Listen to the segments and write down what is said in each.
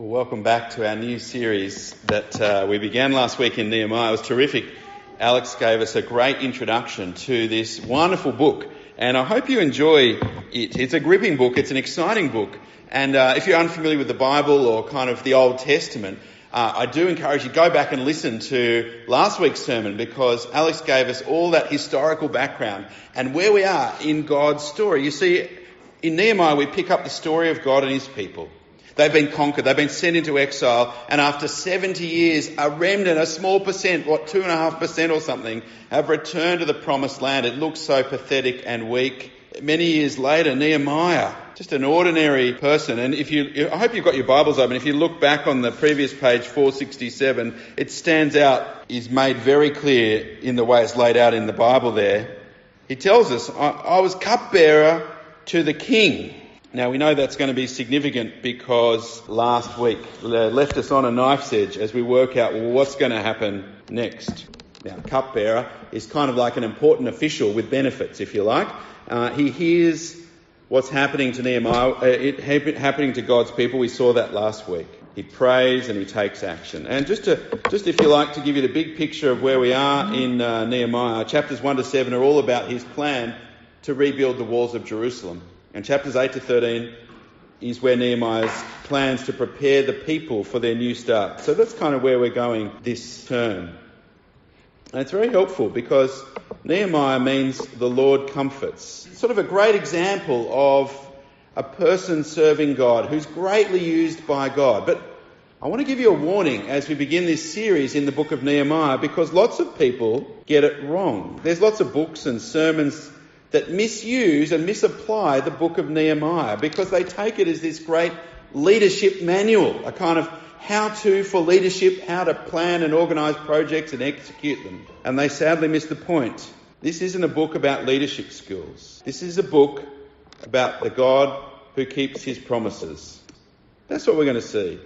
Well, welcome back to our new series that uh, we began last week in Nehemiah. It was terrific. Alex gave us a great introduction to this wonderful book, and I hope you enjoy it. It's a gripping book, it's an exciting book, and uh, if you're unfamiliar with the Bible or kind of the Old Testament, uh, I do encourage you to go back and listen to last week's sermon because Alex gave us all that historical background and where we are in God's story. You see, in Nehemiah, we pick up the story of God and His people. They've been conquered. They've been sent into exile. And after 70 years, a remnant, a small percent, what, 2.5% or something, have returned to the promised land. It looks so pathetic and weak. Many years later, Nehemiah, just an ordinary person. And if you, I hope you've got your Bibles open. If you look back on the previous page, 467, it stands out, is made very clear in the way it's laid out in the Bible there. He tells us, I, I was cupbearer to the king. Now we know that's going to be significant because last week left us on a knife's edge as we work out what's going to happen next. Now, cupbearer is kind of like an important official with benefits, if you like. Uh, he hears what's happening to Nehemiah, uh, it happening to God's people. We saw that last week. He prays and he takes action. And just to, just if you like, to give you the big picture of where we are in uh, Nehemiah, chapters 1 to 7 are all about his plan to rebuild the walls of Jerusalem. And chapters 8 to 13 is where Nehemiah's plans to prepare the people for their new start. So that's kind of where we're going this term. And it's very helpful because Nehemiah means the Lord comforts. Sort of a great example of a person serving God who's greatly used by God. But I want to give you a warning as we begin this series in the book of Nehemiah because lots of people get it wrong. There's lots of books and sermons that misuse and misapply the book of Nehemiah because they take it as this great leadership manual, a kind of how to for leadership, how to plan and organise projects and execute them. And they sadly miss the point. This isn't a book about leadership skills. This is a book about the God who keeps his promises. That's what we're going to see.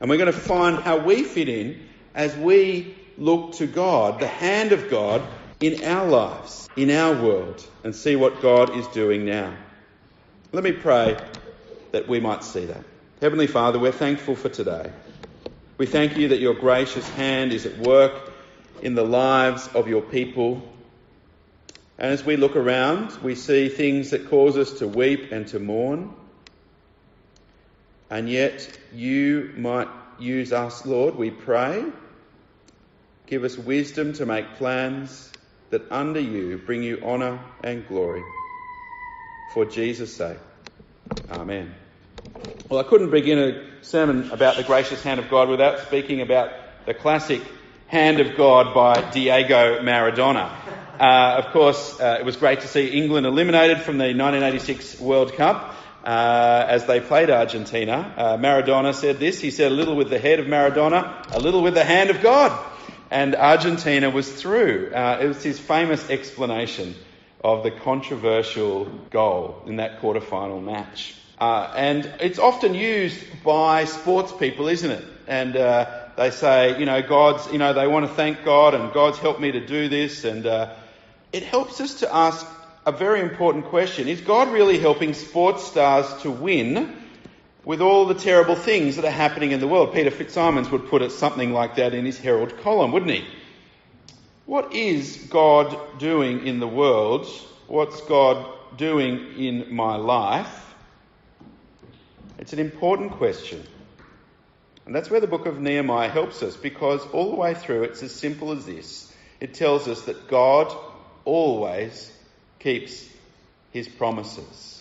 And we're going to find how we fit in as we look to God, the hand of God in our lives, in our world, and see what God is doing now. Let me pray that we might see that. Heavenly Father, we're thankful for today. We thank you that your gracious hand is at work in the lives of your people. And as we look around, we see things that cause us to weep and to mourn. And yet, you might use us, Lord, we pray. Give us wisdom to make plans that under you bring you honour and glory. For Jesus' sake. Amen. Well, I couldn't begin a sermon about the gracious hand of God without speaking about the classic Hand of God by Diego Maradona. Uh, of course, uh, it was great to see England eliminated from the 1986 World Cup. Uh, as they played Argentina, uh, Maradona said this. He said, a little with the head of Maradona, a little with the hand of God and Argentina was through. Uh, it was his famous explanation of the controversial goal in that quarter-final match. Uh, and it's often used by sports people, isn't it? And uh, they say, you know, God's, you know, they want to thank God and God's helped me to do this. And uh, it helps us to ask a very important question. Is God really helping sports stars to win with all the terrible things that are happening in the world. Peter Fitzsimons would put it something like that in his Herald column, wouldn't he? What is God doing in the world? What's God doing in my life? It's an important question. And that's where the book of Nehemiah helps us because all the way through it's as simple as this. It tells us that God always keeps his promises.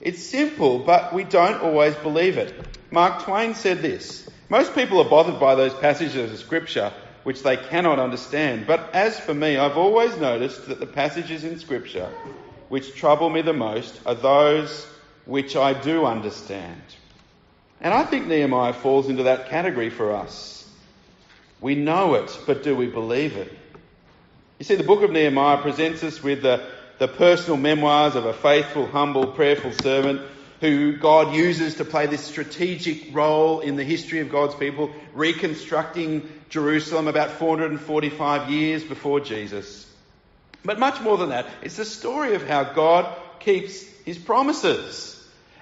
It's simple, but we don't always believe it. Mark Twain said this Most people are bothered by those passages of Scripture which they cannot understand. But as for me, I've always noticed that the passages in Scripture which trouble me the most are those which I do understand. And I think Nehemiah falls into that category for us. We know it, but do we believe it? You see, the book of Nehemiah presents us with the the personal memoirs of a faithful, humble, prayerful servant who God uses to play this strategic role in the history of God's people, reconstructing Jerusalem about 445 years before Jesus. But much more than that, it's the story of how God keeps his promises.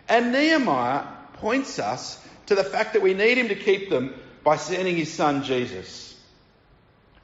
And Nehemiah points us to the fact that we need him to keep them by sending his son Jesus.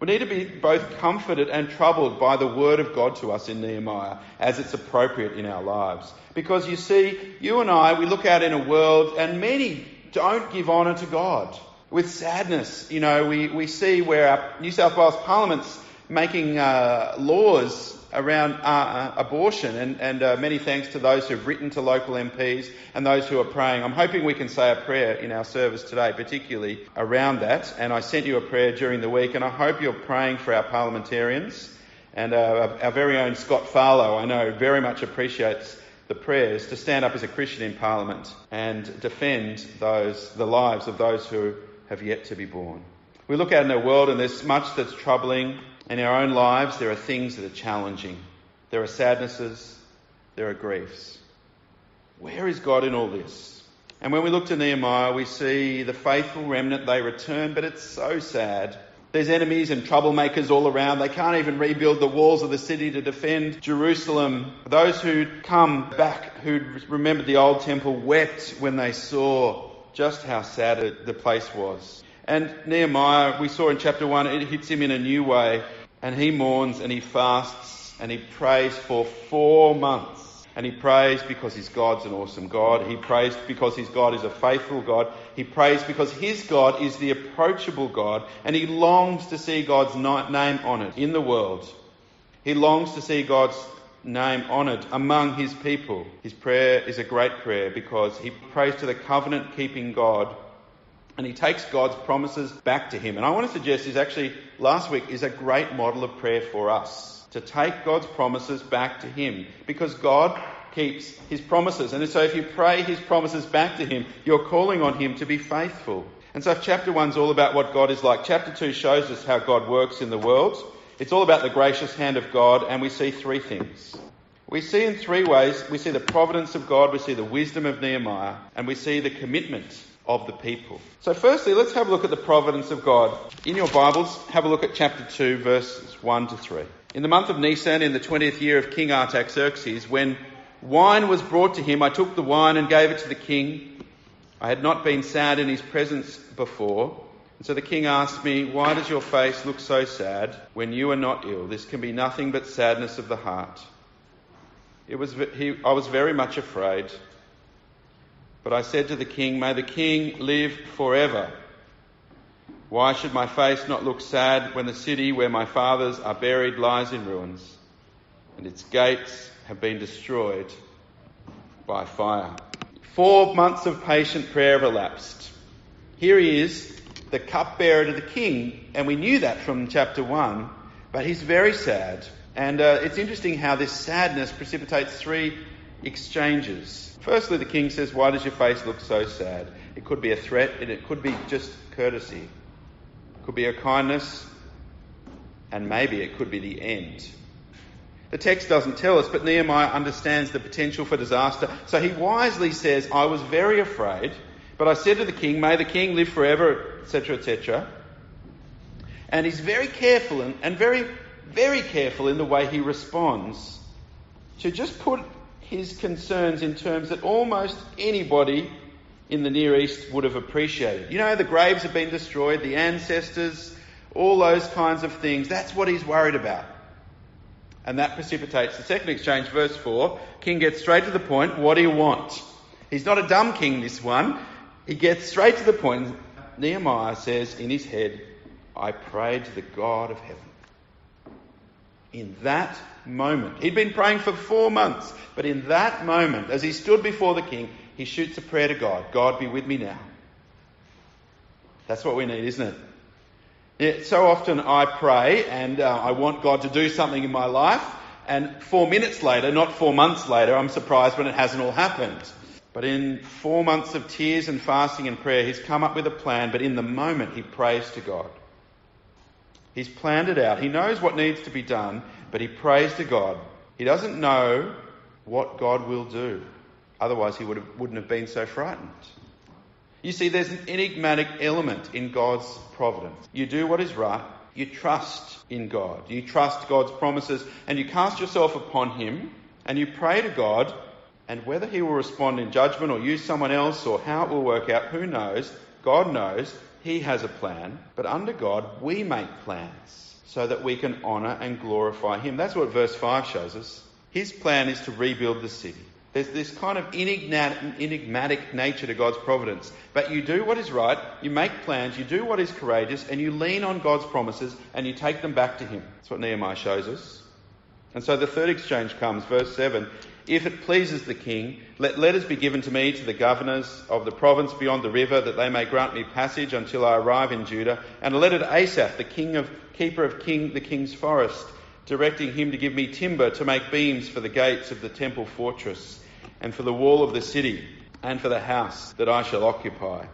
We need to be both comforted and troubled by the word of God to us in Nehemiah as it's appropriate in our lives. Because you see, you and I, we look out in a world and many don't give honour to God. With sadness, you know, we, we see where our New South Wales Parliament's making uh, laws around uh, uh, abortion, and, and uh, many thanks to those who've written to local MPs and those who are praying. I'm hoping we can say a prayer in our service today, particularly around that. And I sent you a prayer during the week, and I hope you're praying for our parliamentarians. And uh, our very own Scott Farlow, I know, very much appreciates the prayers to stand up as a Christian in Parliament and defend those, the lives of those who have yet to be born. We look out in our world and there's much that's troubling in our own lives, there are things that are challenging. There are sadnesses, there are griefs. Where is God in all this? And when we look to Nehemiah, we see the faithful remnant, they return, but it's so sad. There's enemies and troublemakers all around. They can't even rebuild the walls of the city to defend Jerusalem. Those who'd come back, who'd remembered the old temple, wept when they saw just how sad the place was. And Nehemiah, we saw in chapter 1, it hits him in a new way. And he mourns and he fasts and he prays for four months. And he prays because his God's an awesome God. He prays because his God is a faithful God. He prays because his God is the approachable God. And he longs to see God's name honoured in the world. He longs to see God's name honoured among his people. His prayer is a great prayer because he prays to the covenant keeping God and he takes God's promises back to him. And I want to suggest is actually last week is a great model of prayer for us to take God's promises back to him because God keeps his promises. And so if you pray his promises back to him, you're calling on him to be faithful. And so if chapter one's all about what God is like, chapter two shows us how God works in the world. It's all about the gracious hand of God, and we see three things. We see in three ways. We see the providence of God, we see the wisdom of Nehemiah, and we see the commitment of the people. So, firstly, let's have a look at the providence of God. In your Bibles, have a look at chapter 2, verses 1 to 3. In the month of Nisan, in the 20th year of King Artaxerxes, when wine was brought to him, I took the wine and gave it to the king. I had not been sad in his presence before. And so the king asked me, Why does your face look so sad when you are not ill? This can be nothing but sadness of the heart. It was, he, I was very much afraid. But I said to the king, May the king live forever. Why should my face not look sad when the city where my fathers are buried lies in ruins and its gates have been destroyed by fire? Four months of patient prayer have elapsed. Here he is, the cupbearer to the king, and we knew that from chapter 1, but he's very sad. And uh, it's interesting how this sadness precipitates three exchanges. Firstly, the king says, Why does your face look so sad? It could be a threat and it could be just courtesy. It could be a kindness and maybe it could be the end. The text doesn't tell us, but Nehemiah understands the potential for disaster. So he wisely says, I was very afraid, but I said to the king, May the king live forever, etc., etc. And he's very careful and, and very, very careful in the way he responds to just put his concerns in terms that almost anybody in the Near East would have appreciated. You know, the graves have been destroyed, the ancestors, all those kinds of things. That's what he's worried about. And that precipitates the second exchange, verse 4. King gets straight to the point. What do you want? He's not a dumb king, this one. He gets straight to the point. Nehemiah says in his head, I prayed to the God of heaven. In that moment, he'd been praying for four months, but in that moment, as he stood before the king, he shoots a prayer to God God, be with me now. That's what we need, isn't it? Yeah, so often I pray and uh, I want God to do something in my life, and four minutes later, not four months later, I'm surprised when it hasn't all happened. But in four months of tears and fasting and prayer, he's come up with a plan, but in the moment, he prays to God. He's planned it out. He knows what needs to be done, but he prays to God. He doesn't know what God will do. Otherwise, he would have, wouldn't have been so frightened. You see, there's an enigmatic element in God's providence. You do what is right, you trust in God, you trust God's promises, and you cast yourself upon Him, and you pray to God, And whether he will respond in judgment or use someone else or how it will work out, who knows? God knows. He has a plan. But under God, we make plans so that we can honour and glorify Him. That's what verse 5 shows us. His plan is to rebuild the city. There's this kind of enigmatic nature to God's providence. But you do what is right, you make plans, you do what is courageous, and you lean on God's promises and you take them back to Him. That's what Nehemiah shows us. And so the third exchange comes, verse 7. If it pleases the king, let letters be given to me to the governors of the province beyond the river, that they may grant me passage until I arrive in Judah, and a letter to Asaph, the king of keeper of king the king's forest, directing him to give me timber to make beams for the gates of the temple fortress, and for the wall of the city, and for the house that I shall occupy.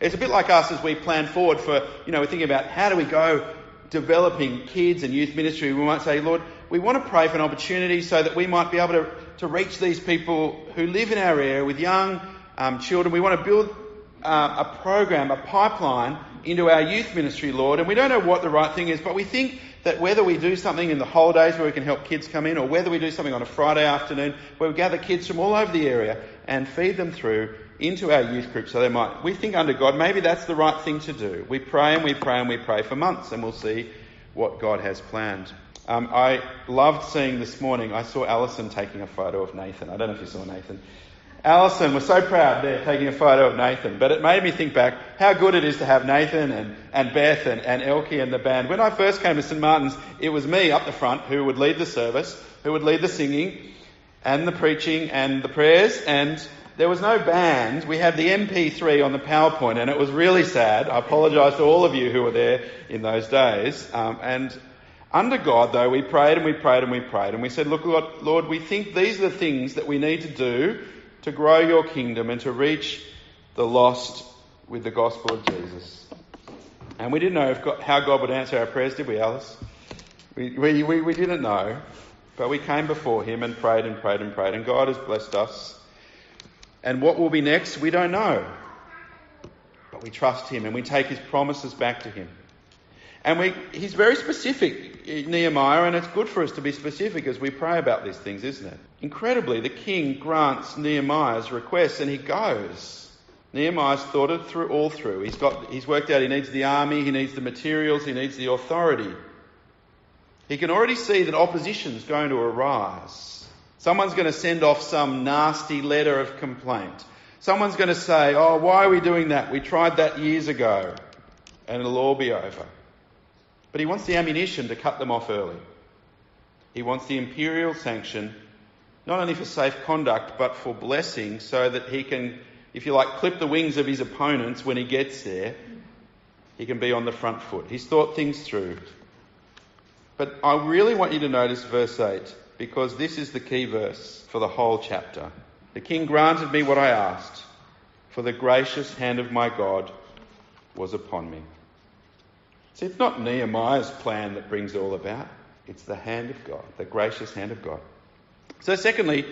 It's a bit like us as we plan forward for, you know, we're thinking about how do we go developing kids and youth ministry. We might say, Lord, we want to pray for an opportunity so that we might be able to, to reach these people who live in our area with young um, children. We want to build uh, a program, a pipeline into our youth ministry, Lord. And we don't know what the right thing is, but we think that whether we do something in the holidays where we can help kids come in, or whether we do something on a Friday afternoon where we gather kids from all over the area and feed them through into our youth group so they might, we think under God, maybe that's the right thing to do. We pray and we pray and we pray for months and we'll see what God has planned. Um, I loved seeing this morning, I saw Alison taking a photo of Nathan. I don't know if you saw Nathan. Alison was so proud there taking a photo of Nathan, but it made me think back how good it is to have Nathan and, and Beth and, and Elkie and the band. When I first came to St. Martin's, it was me up the front who would lead the service, who would lead the singing and the preaching and the prayers, and there was no band. We had the MP3 on the PowerPoint, and it was really sad. I apologise to all of you who were there in those days. Um, and under God, though, we prayed and we prayed and we prayed, and we said, Look, Lord, we think these are the things that we need to do to grow your kingdom and to reach the lost with the gospel of Jesus. And we didn't know God, how God would answer our prayers, did we, Alice? We, we, we, we didn't know. But we came before Him and prayed and prayed and prayed, and God has blessed us. And what will be next, we don't know. But we trust Him and we take His promises back to Him. And we, He's very specific, Nehemiah, and it's good for us to be specific as we pray about these things, isn't it? Incredibly, the king grants Nehemiah's request and he goes. Nehemiah's thought it through all through. He's got he's worked out he needs the army, he needs the materials, he needs the authority. He can already see that opposition's going to arise. Someone's going to send off some nasty letter of complaint. Someone's going to say, Oh, why are we doing that? We tried that years ago. And it'll all be over. But he wants the ammunition to cut them off early. He wants the imperial sanction, not only for safe conduct, but for blessing, so that he can, if you like, clip the wings of his opponents when he gets there. He can be on the front foot. He's thought things through. But I really want you to notice verse 8 because this is the key verse for the whole chapter. The king granted me what I asked, for the gracious hand of my God was upon me. See, it's not Nehemiah's plan that brings it all about. It's the hand of God, the gracious hand of God. So, secondly,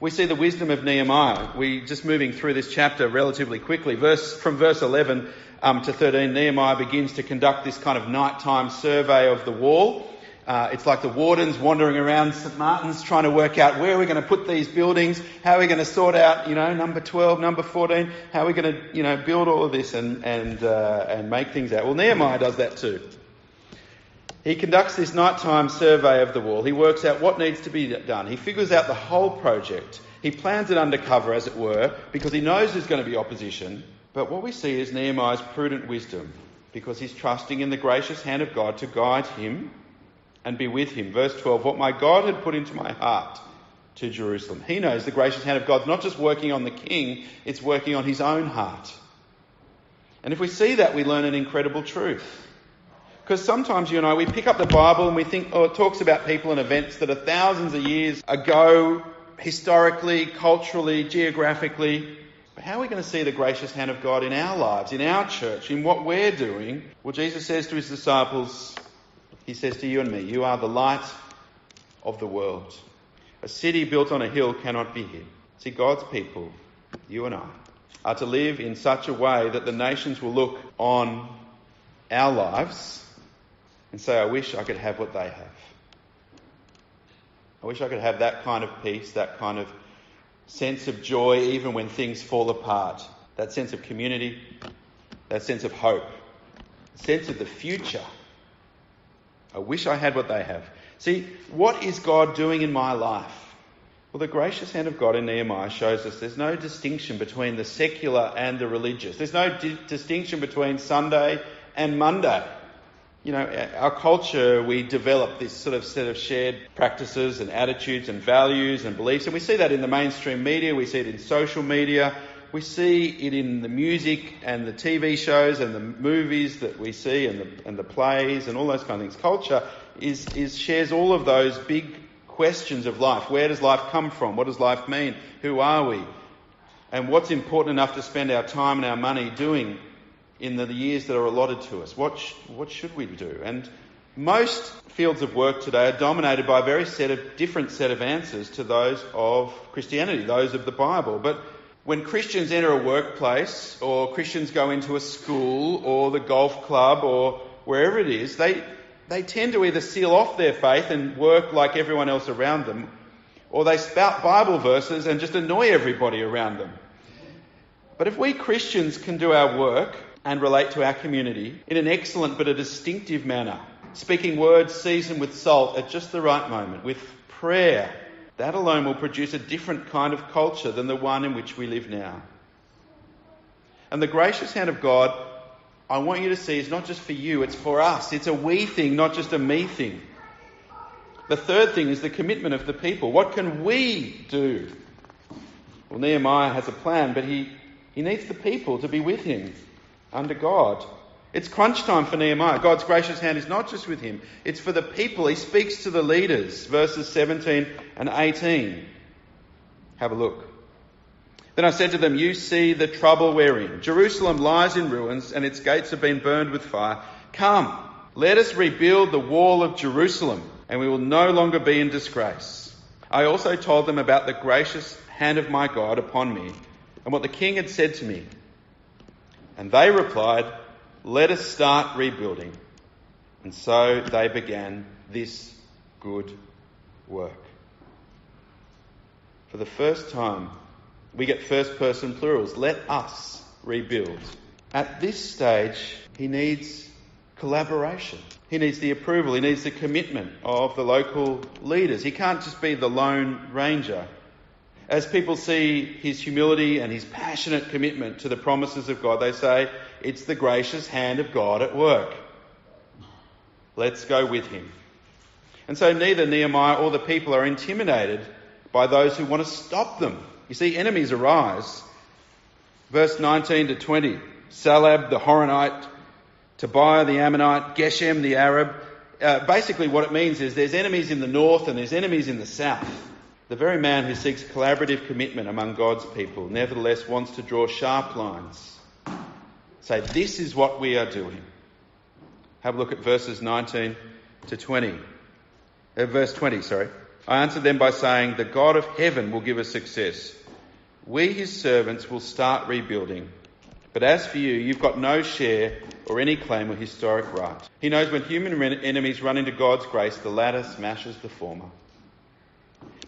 we see the wisdom of Nehemiah. We just moving through this chapter relatively quickly. Verse from verse 11 um, to 13, Nehemiah begins to conduct this kind of nighttime survey of the wall. Uh, it's like the wardens wandering around St Martin's trying to work out where we're going to put these buildings, how we're going to sort out, you know, number 12, number 14, how we're going to, you know, build all of this and, and, uh, and make things out. Well, Nehemiah does that too. He conducts this nighttime survey of the wall. He works out what needs to be done. He figures out the whole project. He plans it undercover, as it were, because he knows there's going to be opposition. But what we see is Nehemiah's prudent wisdom, because he's trusting in the gracious hand of God to guide him and be with him. Verse 12, what my God had put into my heart to Jerusalem. He knows the gracious hand of God's not just working on the king, it's working on his own heart. And if we see that, we learn an incredible truth. Because sometimes, you know, we pick up the Bible and we think, oh, it talks about people and events that are thousands of years ago, historically, culturally, geographically. But how are we going to see the gracious hand of God in our lives, in our church, in what we're doing? Well, Jesus says to his disciples, he says to you and me, You are the light of the world. A city built on a hill cannot be hid. See, God's people, you and I, are to live in such a way that the nations will look on our lives and say, I wish I could have what they have. I wish I could have that kind of peace, that kind of sense of joy even when things fall apart, that sense of community, that sense of hope, sense of the future. I wish I had what they have. See, what is God doing in my life? Well, the gracious hand of God in Nehemiah shows us there's no distinction between the secular and the religious. There's no di- distinction between Sunday and Monday. You know, our culture, we develop this sort of set of shared practices and attitudes and values and beliefs, and we see that in the mainstream media, we see it in social media, we see it in the music and the TV shows and the movies that we see and the, and the plays and all those kind of things. Culture is, is shares all of those big questions of life. Where does life come from? What does life mean? Who are we? And what's important enough to spend our time and our money doing in the years that are allotted to us? What, sh- what should we do? And most fields of work today are dominated by a very set of different set of answers to those of Christianity, those of the Bible. But when Christians enter a workplace or Christians go into a school or the golf club or wherever it is, they, they tend to either seal off their faith and work like everyone else around them, or they spout Bible verses and just annoy everybody around them. But if we Christians can do our work and relate to our community in an excellent but a distinctive manner, speaking words seasoned with salt at just the right moment, with prayer, that alone will produce a different kind of culture than the one in which we live now. And the gracious hand of God I want you to see is not just for you, it's for us. It's a we thing, not just a me thing. The third thing is the commitment of the people. What can we do? Well, Nehemiah has a plan, but he, he needs the people to be with him under God. It's crunch time for Nehemiah. God's gracious hand is not just with him, it's for the people. He speaks to the leaders, verses 17 and 18. Have a look. Then I said to them, You see the trouble we're in. Jerusalem lies in ruins and its gates have been burned with fire. Come, let us rebuild the wall of Jerusalem and we will no longer be in disgrace. I also told them about the gracious hand of my God upon me and what the king had said to me. And they replied, Let us start rebuilding. And so they began this good work. For the first time, we get first person plurals. Let us rebuild. At this stage, he needs collaboration. He needs the approval, he needs the commitment of the local leaders. He can't just be the lone ranger. As people see his humility and his passionate commitment to the promises of God, they say, it's the gracious hand of God at work. Let's go with him. And so neither Nehemiah or the people are intimidated by those who want to stop them you see, enemies arise. Verse 19 to 20. Sanballat the Horonite, Tobiah the Ammonite, Geshem the Arab. Uh, basically, what it means is there's enemies in the north and there's enemies in the south. The very man who seeks collaborative commitment among God's people nevertheless wants to draw sharp lines. Say, this is what we are doing. Have a look at verses 19 to 20. Uh, verse 20, sorry. I answered them by saying, The God of heaven will give us success. We, his servants, will start rebuilding. But as for you, you've got no share or any claim or historic right. He knows when human enemies run into God's grace, the latter smashes the former.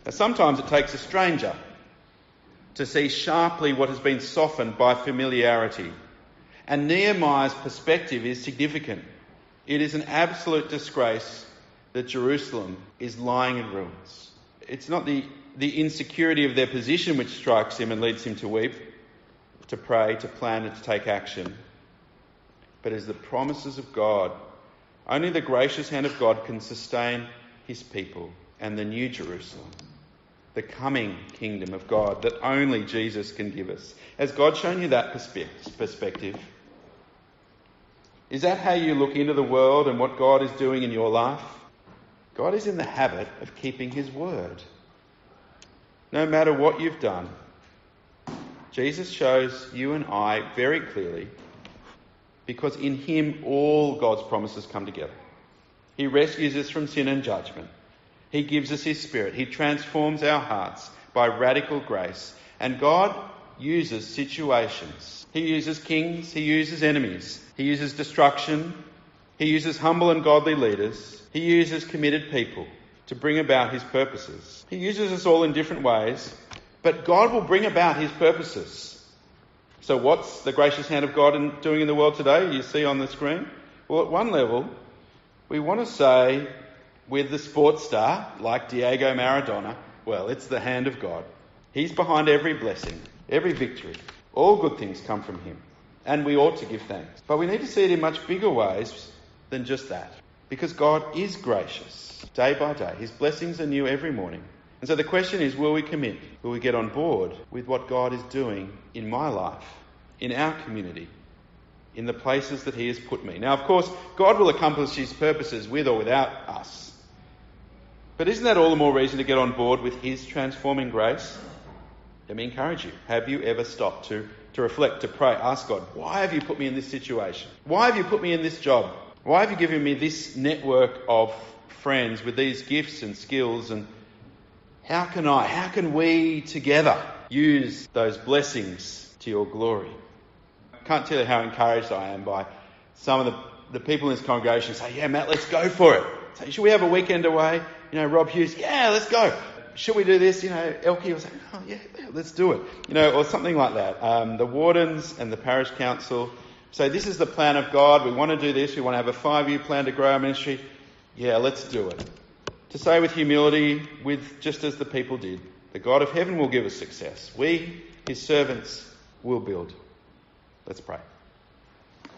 Now, sometimes it takes a stranger to see sharply what has been softened by familiarity. And Nehemiah's perspective is significant. It is an absolute disgrace that Jerusalem is lying in ruins. It's not the, the insecurity of their position which strikes him and leads him to weep, to pray, to plan, and to take action, but as the promises of God. Only the gracious hand of God can sustain his people and the new Jerusalem, the coming kingdom of God that only Jesus can give us. Has God shown you that perspective? Is that how you look into the world and what God is doing in your life? God is in the habit of keeping his word. No matter what you've done, Jesus shows you and I very clearly because in him all God's promises come together. He rescues us from sin and judgment. He gives us his spirit. He transforms our hearts by radical grace. And God uses situations. He uses kings. He uses enemies. He uses destruction. He uses humble and godly leaders. He uses committed people to bring about his purposes. He uses us all in different ways, But God will bring about his purposes. So, what's the gracious hand of God in, doing in the world today? You see on the screen? Well, at one level, we want to say with the sports star like Diego Maradona, well, it's the hand of God. He's behind every blessing, every victory. All good things come from him. And we ought to give thanks. But we need to see it in much bigger ways than just that. Because God is gracious day by day. His blessings are new every morning. And so the question is will we commit? Will we get on board with what God is doing in my life, in our community, in the places that He has put me? Now, of course, God will accomplish His purposes with or without us. But isn't that all the more reason to get on board with His transforming grace? Let me encourage you. Have you ever stopped to, to reflect, to pray, ask God, why have you put me in this situation? Why have you put me in this job? Why have you given me this network of friends with these gifts and skills and how can I, how can we together use those blessings to your glory? I can't tell you how encouraged I am by some of the, the people in this congregation say, yeah, Matt, let's go for it. Say, should we have a weekend away? You know, Rob Hughes, yeah, let's go. Should we do this? You know, Elkie was saying, oh yeah, let's do it. You know, or something like that. Um, the wardens and the parish council say, this is the plan of God. We want to do this. We want to have a five-year plan to grow our ministry. Yeah, let's do it to say with humility, with just as the people did, the God of heaven will give us success. We, his servants, will build. Let's pray.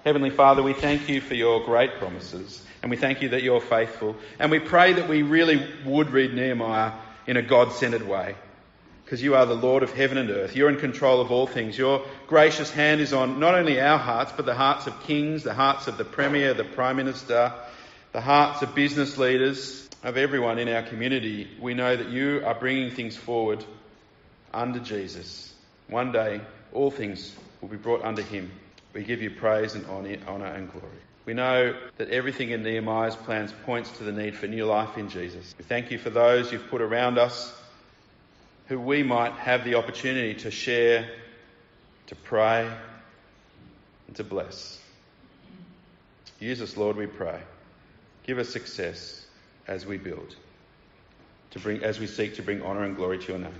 Heavenly Father, we thank you for your great promises, and we thank you that you're faithful. And we pray that we really would read Nehemiah in a God centered way, because you are the Lord of heaven and earth. You're in control of all things. Your gracious hand is on not only our hearts, but the hearts of kings, the hearts of the Premier, the Prime Minister, the hearts of business leaders, of everyone in our community, we know that you are bringing things forward under Jesus. One day, all things will be brought under him. We give you praise and honour and glory. We know that everything in Nehemiah's plans points to the need for new life in Jesus. We thank you for those you've put around us who we might have the opportunity to share, to pray, and to bless. Use us, Lord, we pray. Give us success as we build, to bring, as we seek to bring honour and glory to your name.